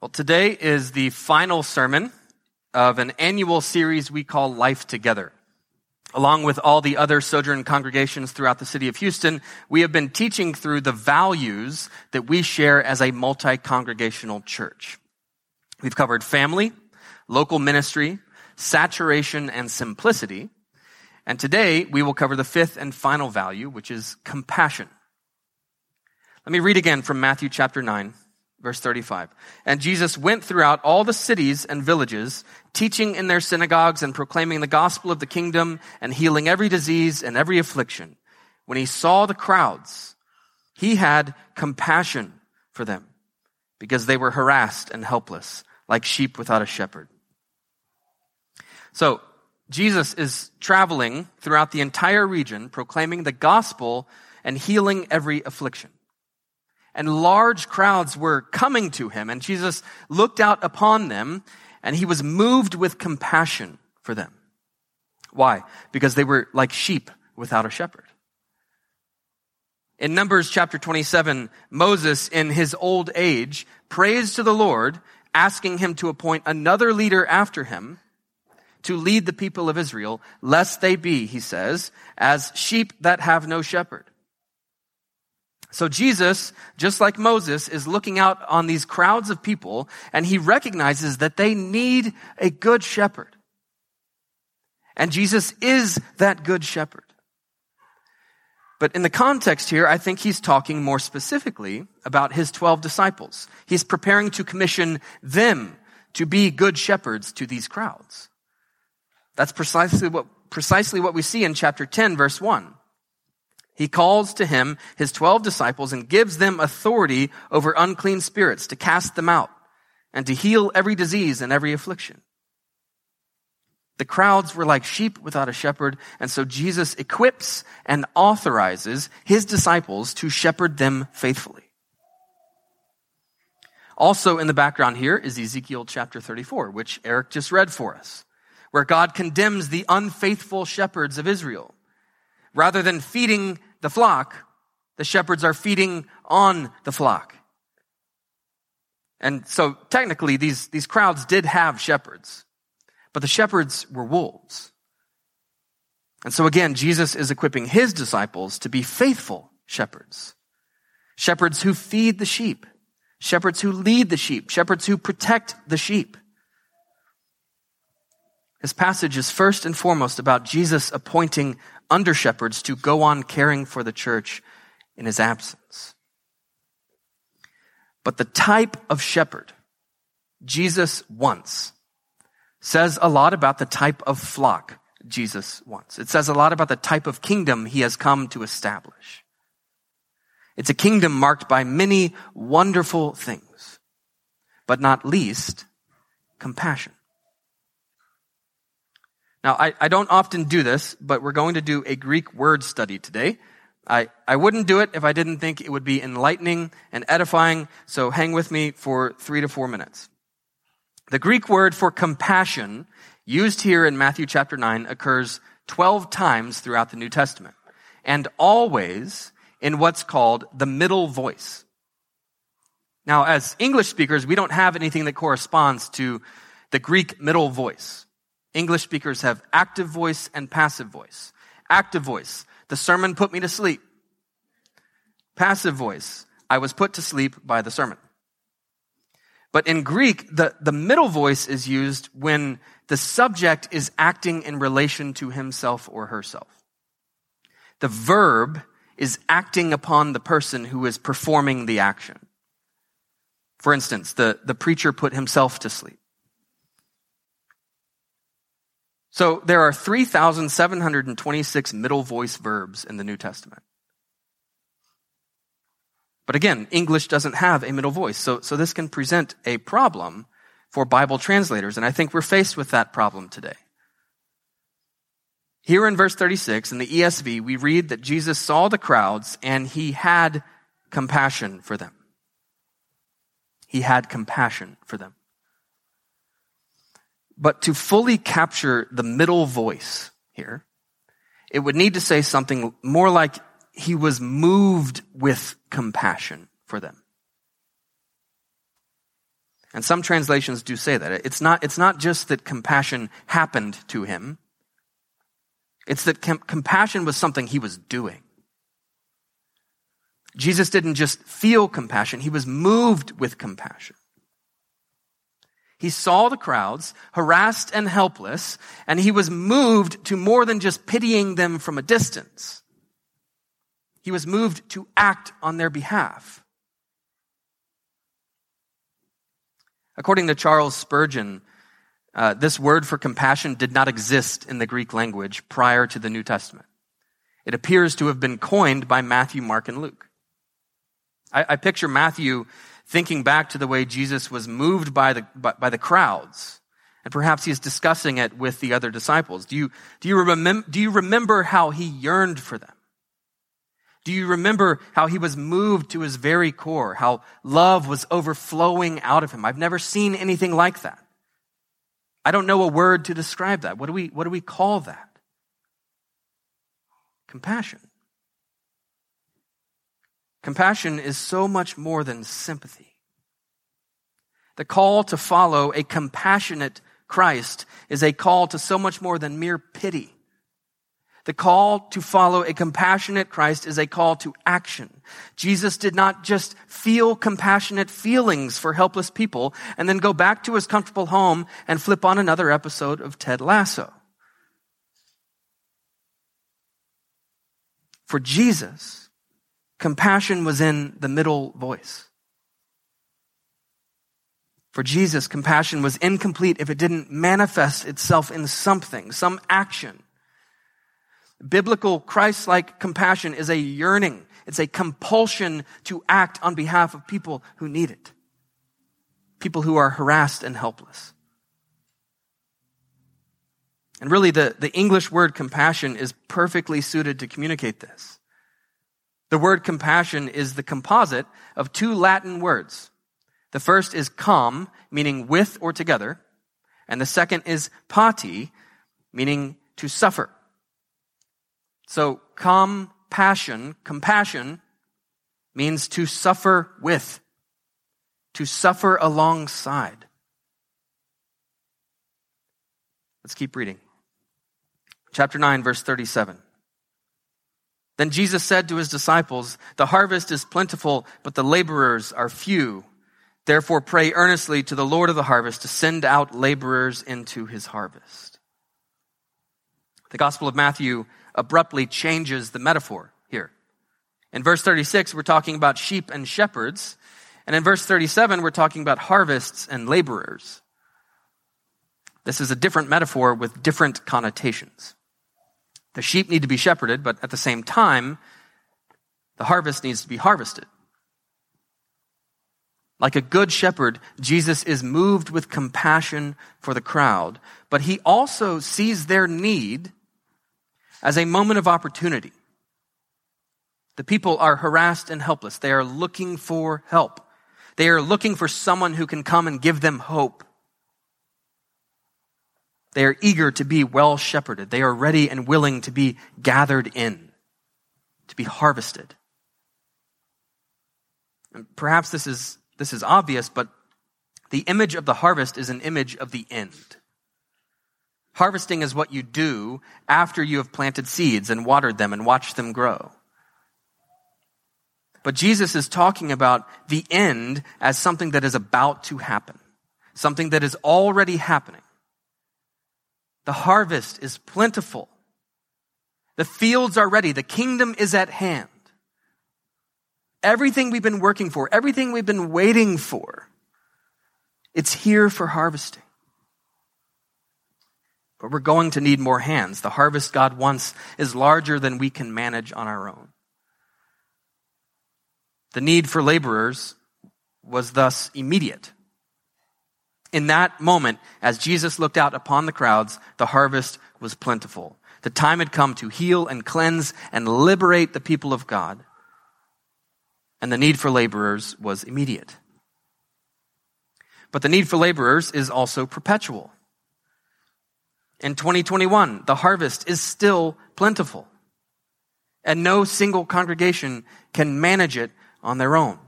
Well, today is the final sermon of an annual series we call Life Together. Along with all the other Sojourn congregations throughout the city of Houston, we have been teaching through the values that we share as a multi-congregational church. We've covered family, local ministry, saturation, and simplicity. And today we will cover the fifth and final value, which is compassion. Let me read again from Matthew chapter 9, Verse 35. And Jesus went throughout all the cities and villages, teaching in their synagogues and proclaiming the gospel of the kingdom and healing every disease and every affliction. When he saw the crowds, he had compassion for them because they were harassed and helpless, like sheep without a shepherd. So, Jesus is traveling throughout the entire region, proclaiming the gospel and healing every affliction and large crowds were coming to him and Jesus looked out upon them and he was moved with compassion for them. Why? Because they were like sheep without a shepherd. In Numbers chapter 27, Moses in his old age prays to the Lord, asking him to appoint another leader after him to lead the people of Israel, lest they be, he says, as sheep that have no shepherd. So Jesus, just like Moses, is looking out on these crowds of people and he recognizes that they need a good shepherd. And Jesus is that good shepherd. But in the context here, I think he's talking more specifically about his 12 disciples. He's preparing to commission them to be good shepherds to these crowds. That's precisely what, precisely what we see in chapter 10 verse 1. He calls to him his twelve disciples and gives them authority over unclean spirits to cast them out and to heal every disease and every affliction. The crowds were like sheep without a shepherd, and so Jesus equips and authorizes his disciples to shepherd them faithfully. Also in the background here is Ezekiel chapter 34, which Eric just read for us, where God condemns the unfaithful shepherds of Israel Rather than feeding the flock, the shepherds are feeding on the flock. And so technically these, these crowds did have shepherds, but the shepherds were wolves. And so again, Jesus is equipping his disciples to be faithful shepherds. Shepherds who feed the sheep. Shepherds who lead the sheep. Shepherds who protect the sheep. This passage is first and foremost about Jesus appointing under shepherds to go on caring for the church in his absence. But the type of shepherd Jesus wants says a lot about the type of flock Jesus wants. It says a lot about the type of kingdom he has come to establish. It's a kingdom marked by many wonderful things, but not least compassion. Now, I, I don't often do this, but we're going to do a Greek word study today. I, I wouldn't do it if I didn't think it would be enlightening and edifying, so hang with me for three to four minutes. The Greek word for compassion, used here in Matthew chapter 9, occurs 12 times throughout the New Testament, and always in what's called the middle voice. Now, as English speakers, we don't have anything that corresponds to the Greek middle voice. English speakers have active voice and passive voice. Active voice, the sermon put me to sleep. Passive voice, I was put to sleep by the sermon. But in Greek, the, the middle voice is used when the subject is acting in relation to himself or herself. The verb is acting upon the person who is performing the action. For instance, the, the preacher put himself to sleep. So there are 3,726 middle voice verbs in the New Testament. But again, English doesn't have a middle voice, so, so this can present a problem for Bible translators, and I think we're faced with that problem today. Here in verse 36 in the ESV, we read that Jesus saw the crowds and he had compassion for them. He had compassion for them. But to fully capture the middle voice here, it would need to say something more like he was moved with compassion for them. And some translations do say that. It's not, it's not just that compassion happened to him. It's that com- compassion was something he was doing. Jesus didn't just feel compassion, he was moved with compassion. He saw the crowds, harassed and helpless, and he was moved to more than just pitying them from a distance. He was moved to act on their behalf. According to Charles Spurgeon, uh, this word for compassion did not exist in the Greek language prior to the New Testament. It appears to have been coined by Matthew, Mark, and Luke. I, I picture Matthew thinking back to the way Jesus was moved by the, by, by the crowds. And perhaps he's discussing it with the other disciples. Do you, do, you remem- do you remember how he yearned for them? Do you remember how he was moved to his very core? How love was overflowing out of him? I've never seen anything like that. I don't know a word to describe that. What do we, what do we call that? Compassion. Compassion is so much more than sympathy. The call to follow a compassionate Christ is a call to so much more than mere pity. The call to follow a compassionate Christ is a call to action. Jesus did not just feel compassionate feelings for helpless people and then go back to his comfortable home and flip on another episode of Ted Lasso. For Jesus, compassion was in the middle voice. For Jesus, compassion was incomplete if it didn't manifest itself in something, some action. Biblical Christ-like compassion is a yearning. It's a compulsion to act on behalf of people who need it. People who are harassed and helpless. And really the, the English word compassion is perfectly suited to communicate this. The word compassion is the composite of two Latin words. The first is com, meaning with or together, and the second is pati, meaning to suffer. So compassion, compassion means to suffer with, to suffer alongside. Let's keep reading. Chapter 9, verse 37. Then Jesus said to his disciples, The harvest is plentiful, but the laborers are few. Therefore pray earnestly to the Lord of the harvest to send out laborers into his harvest. The Gospel of Matthew abruptly changes the metaphor here. In verse 36, we're talking about sheep and shepherds. And in verse 37, we're talking about harvests and laborers. This is a different metaphor with different connotations. The sheep need to be shepherded, but at the same time, the harvest needs to be harvested. Like a good shepherd, Jesus is moved with compassion for the crowd, but he also sees their need as a moment of opportunity. The people are harassed and helpless. They are looking for help. They are looking for someone who can come and give them hope. They are eager to be well shepherded. They are ready and willing to be gathered in, to be harvested. And perhaps this is, this is obvious, but the image of the harvest is an image of the end. Harvesting is what you do after you have planted seeds and watered them and watched them grow. But Jesus is talking about the end as something that is about to happen, something that is already happening. The harvest is plentiful. The fields are ready. The kingdom is at hand. Everything we've been working for, everything we've been waiting for, it's here for harvesting. But we're going to need more hands. The harvest God wants is larger than we can manage on our own. The need for laborers was thus immediate. In that moment, as Jesus looked out upon the crowds, the harvest was plentiful. The time had come to heal and cleanse and liberate the people of God. And the need for laborers was immediate. But the need for laborers is also perpetual. In 2021, the harvest is still plentiful. And no single congregation can manage it on their own.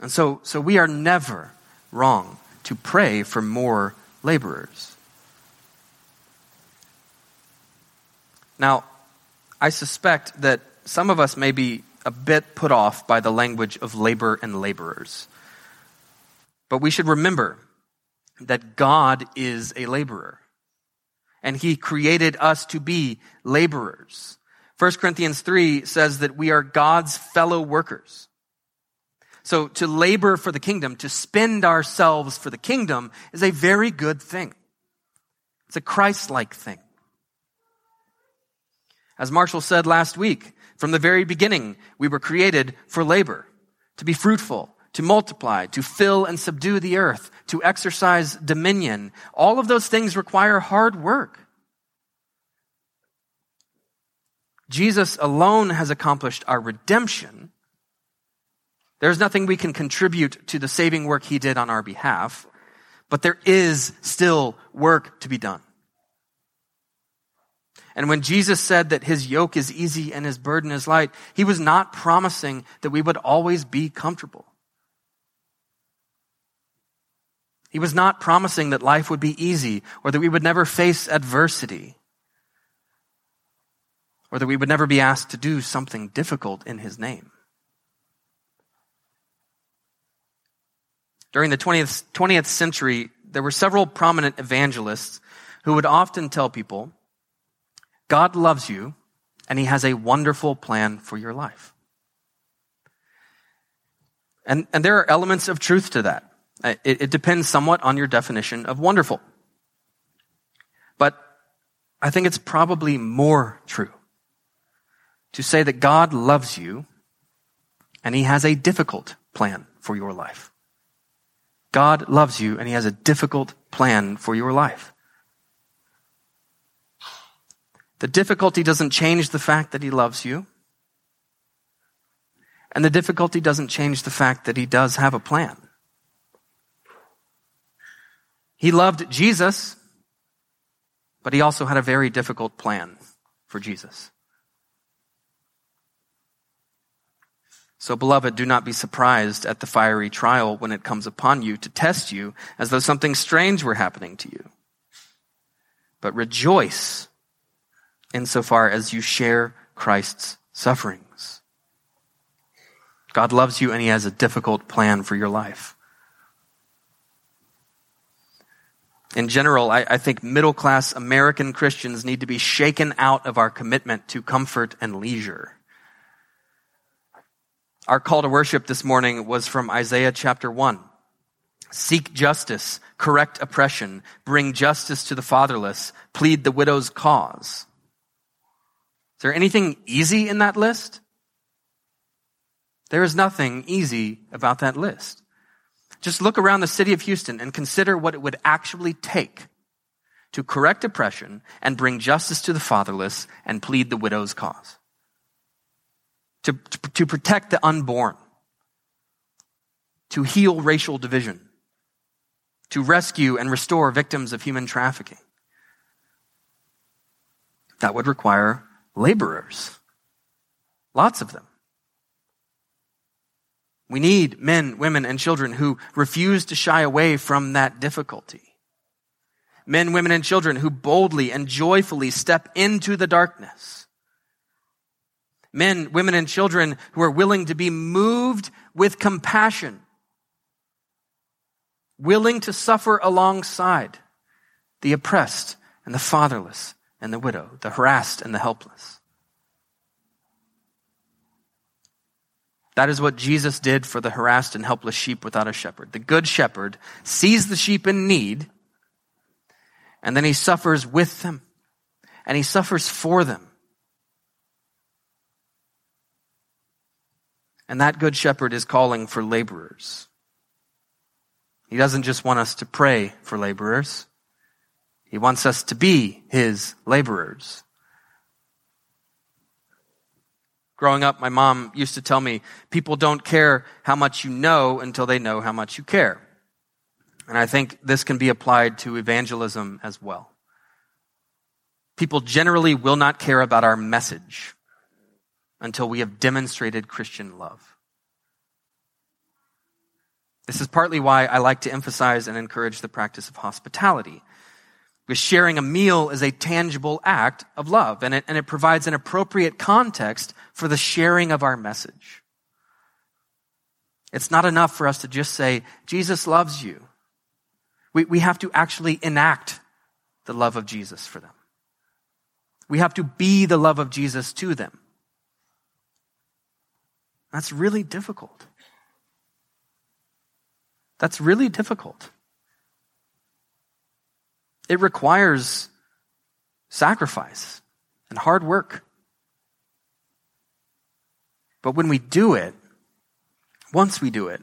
And so, so we are never wrong to pray for more laborers. Now, I suspect that some of us may be a bit put off by the language of labor and laborers. But we should remember that God is a laborer. And he created us to be laborers. 1 Corinthians 3 says that we are God's fellow workers. So to labor for the kingdom, to spend ourselves for the kingdom is a very good thing. It's a Christ-like thing. As Marshall said last week, from the very beginning, we were created for labor, to be fruitful, to multiply, to fill and subdue the earth, to exercise dominion. All of those things require hard work. Jesus alone has accomplished our redemption. There's nothing we can contribute to the saving work he did on our behalf, but there is still work to be done. And when Jesus said that his yoke is easy and his burden is light, he was not promising that we would always be comfortable. He was not promising that life would be easy or that we would never face adversity or that we would never be asked to do something difficult in his name. During the 20th, 20th century, there were several prominent evangelists who would often tell people, God loves you and he has a wonderful plan for your life. And, and there are elements of truth to that. Uh, it, it depends somewhat on your definition of wonderful. But I think it's probably more true to say that God loves you and he has a difficult plan for your life. God loves you and he has a difficult plan for your life. The difficulty doesn't change the fact that he loves you. And the difficulty doesn't change the fact that he does have a plan. He loved Jesus, but he also had a very difficult plan for Jesus. So, beloved, do not be surprised at the fiery trial when it comes upon you to test you as though something strange were happening to you. But rejoice insofar as you share Christ's sufferings. God loves you and he has a difficult plan for your life. in general, I, I, think middle class American Christians need to be shaken out of our commitment to comfort and leisure. Our call to worship this morning was from Isaiah chapter 1. Seek justice, correct oppression, bring justice to the fatherless, plead the widow's cause. Is there anything easy in that list? There is nothing easy about that list. Just look around the city of Houston and consider what it would actually take to correct oppression and bring justice to the fatherless and plead the widow's cause. To, to, to protect the unborn. To heal racial division. To rescue and restore victims of human trafficking. That would require laborers. Lots of them. We need men, women, and children who refuse to shy away from that difficulty. Men, women, and children who boldly and joyfully step into the darkness. Men, women, and children who are willing to be moved with compassion. Willing to suffer alongside the oppressed and the fatherless and the widow, the harassed and the helpless. That is what Jesus did for the harassed and helpless sheep without a shepherd. The good shepherd sees the sheep in need, and then he suffers with them, and he suffers for them. And that good shepherd is calling for laborers. He doesn't just want us to pray for laborers. He wants us to be his laborers. Growing up, my mom used to tell me, people don't care how much you know until they know how much you care. And I think this can be applied to evangelism as well. People generally will not care about our message until we have demonstrated Christian love. This is partly why I like to emphasize and encourage the practice of hospitality. Because sharing a meal is a tangible act of love, and it, and it provides an appropriate context for the sharing of our message. It's not enough for us to just say, Jesus loves you. We, we have to actually enact the love of Jesus for them. We have to be the love of Jesus to them. That's really difficult. That's really difficult. It requires sacrifice and hard work. But when we do it, once we do it,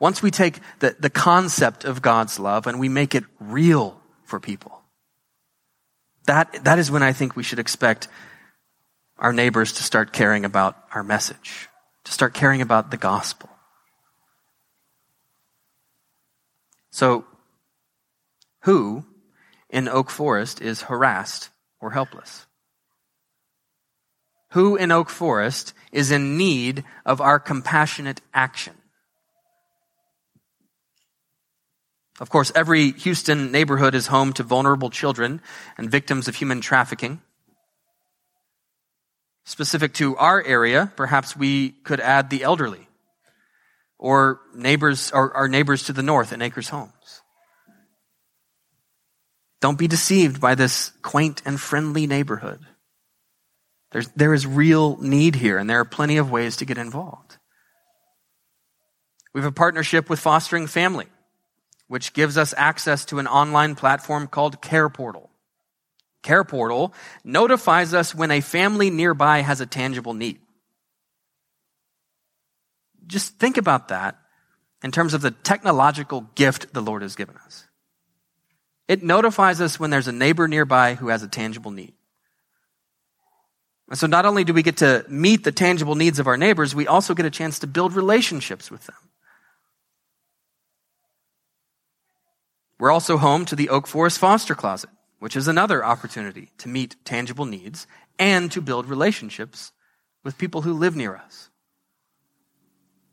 once we take the, the concept of God's love and we make it real for people, that, that is when I think we should expect our neighbors to start caring about our message, to start caring about the gospel. So, who in Oak Forest is harassed or helpless? Who in Oak Forest is in need of our compassionate action? Of course, every Houston neighborhood is home to vulnerable children and victims of human trafficking. Specific to our area, perhaps we could add the elderly or neighbors, or our neighbors to the north in Acres Homes. Don't be deceived by this quaint and friendly neighborhood. There's, there is real need here, and there are plenty of ways to get involved. We have a partnership with Fostering Family which gives us access to an online platform called Care Portal. Care Portal notifies us when a family nearby has a tangible need. Just think about that in terms of the technological gift the Lord has given us. It notifies us when there's a neighbor nearby who has a tangible need. And so not only do we get to meet the tangible needs of our neighbors, we also get a chance to build relationships with them. We're also home to the Oak Forest Foster Closet, which is another opportunity to meet tangible needs and to build relationships with people who live near us.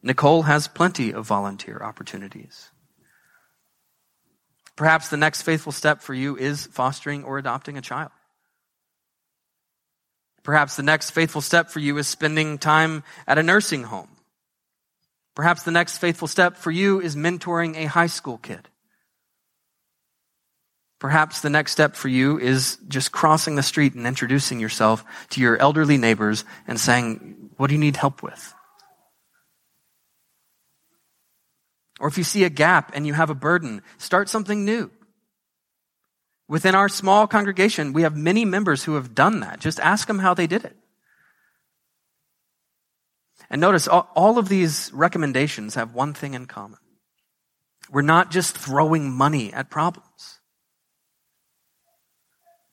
Nicole has plenty of volunteer opportunities. Perhaps the next faithful step for you is fostering or adopting a child. Perhaps the next faithful step for you is spending time at a nursing home. Perhaps the next faithful step for you is mentoring a high school kid. Perhaps the next step for you is just crossing the street and introducing yourself to your elderly neighbors and saying, What do you need help with? Or if you see a gap and you have a burden, start something new. Within our small congregation, we have many members who have done that. Just ask them how they did it. And notice all, of these recommendations have one thing in common. We're not just throwing money at problems.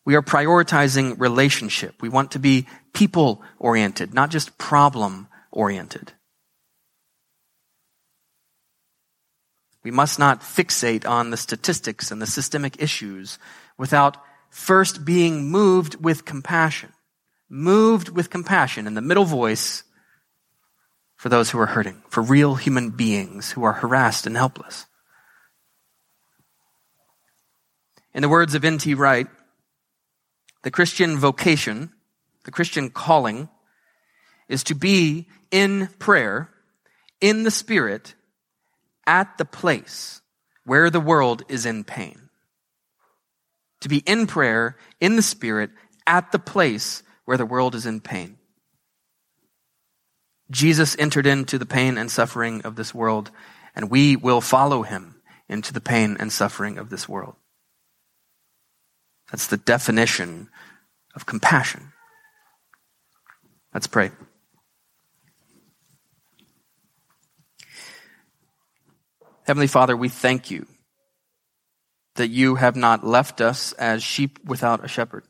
We are prioritizing relationship. We want to be people oriented, not just problem oriented. We must not fixate on the statistics and the systemic issues without first being moved with compassion. Moved with compassion in the middle voice for those who are hurting, for real human beings who are harassed and helpless. In the words of N.T. Wright, the Christian vocation, the Christian calling, is to be in prayer, in the Spirit, at the place where the world is in pain. To be in prayer, in the Spirit, at the place where the world is in pain. Jesus entered into the pain and suffering of this world, and we will follow him into the pain and suffering of this world. That's the definition of compassion. Let's pray. Heavenly Father, we thank you that you have not left us as sheep without a shepherd.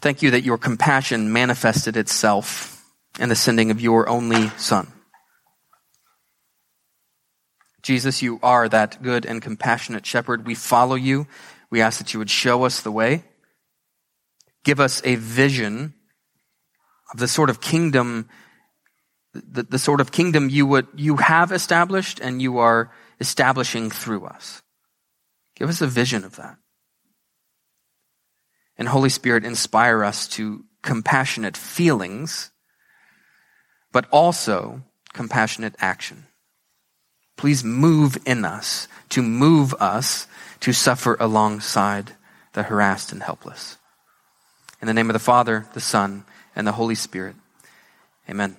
Thank you that your compassion manifested itself in the sending of your only Son. Jesus, you are that good and compassionate shepherd. We follow you. We ask that you would show us the way. Give us a vision of the sort of kingdom the, the sort of kingdom you would, you have established and you are establishing through us. Give us a vision of that. And Holy Spirit, inspire us to compassionate feelings, but also compassionate action. Please move in us to move us to suffer alongside the harassed and helpless. In the name of the Father, the Son, and the Holy Spirit. Amen.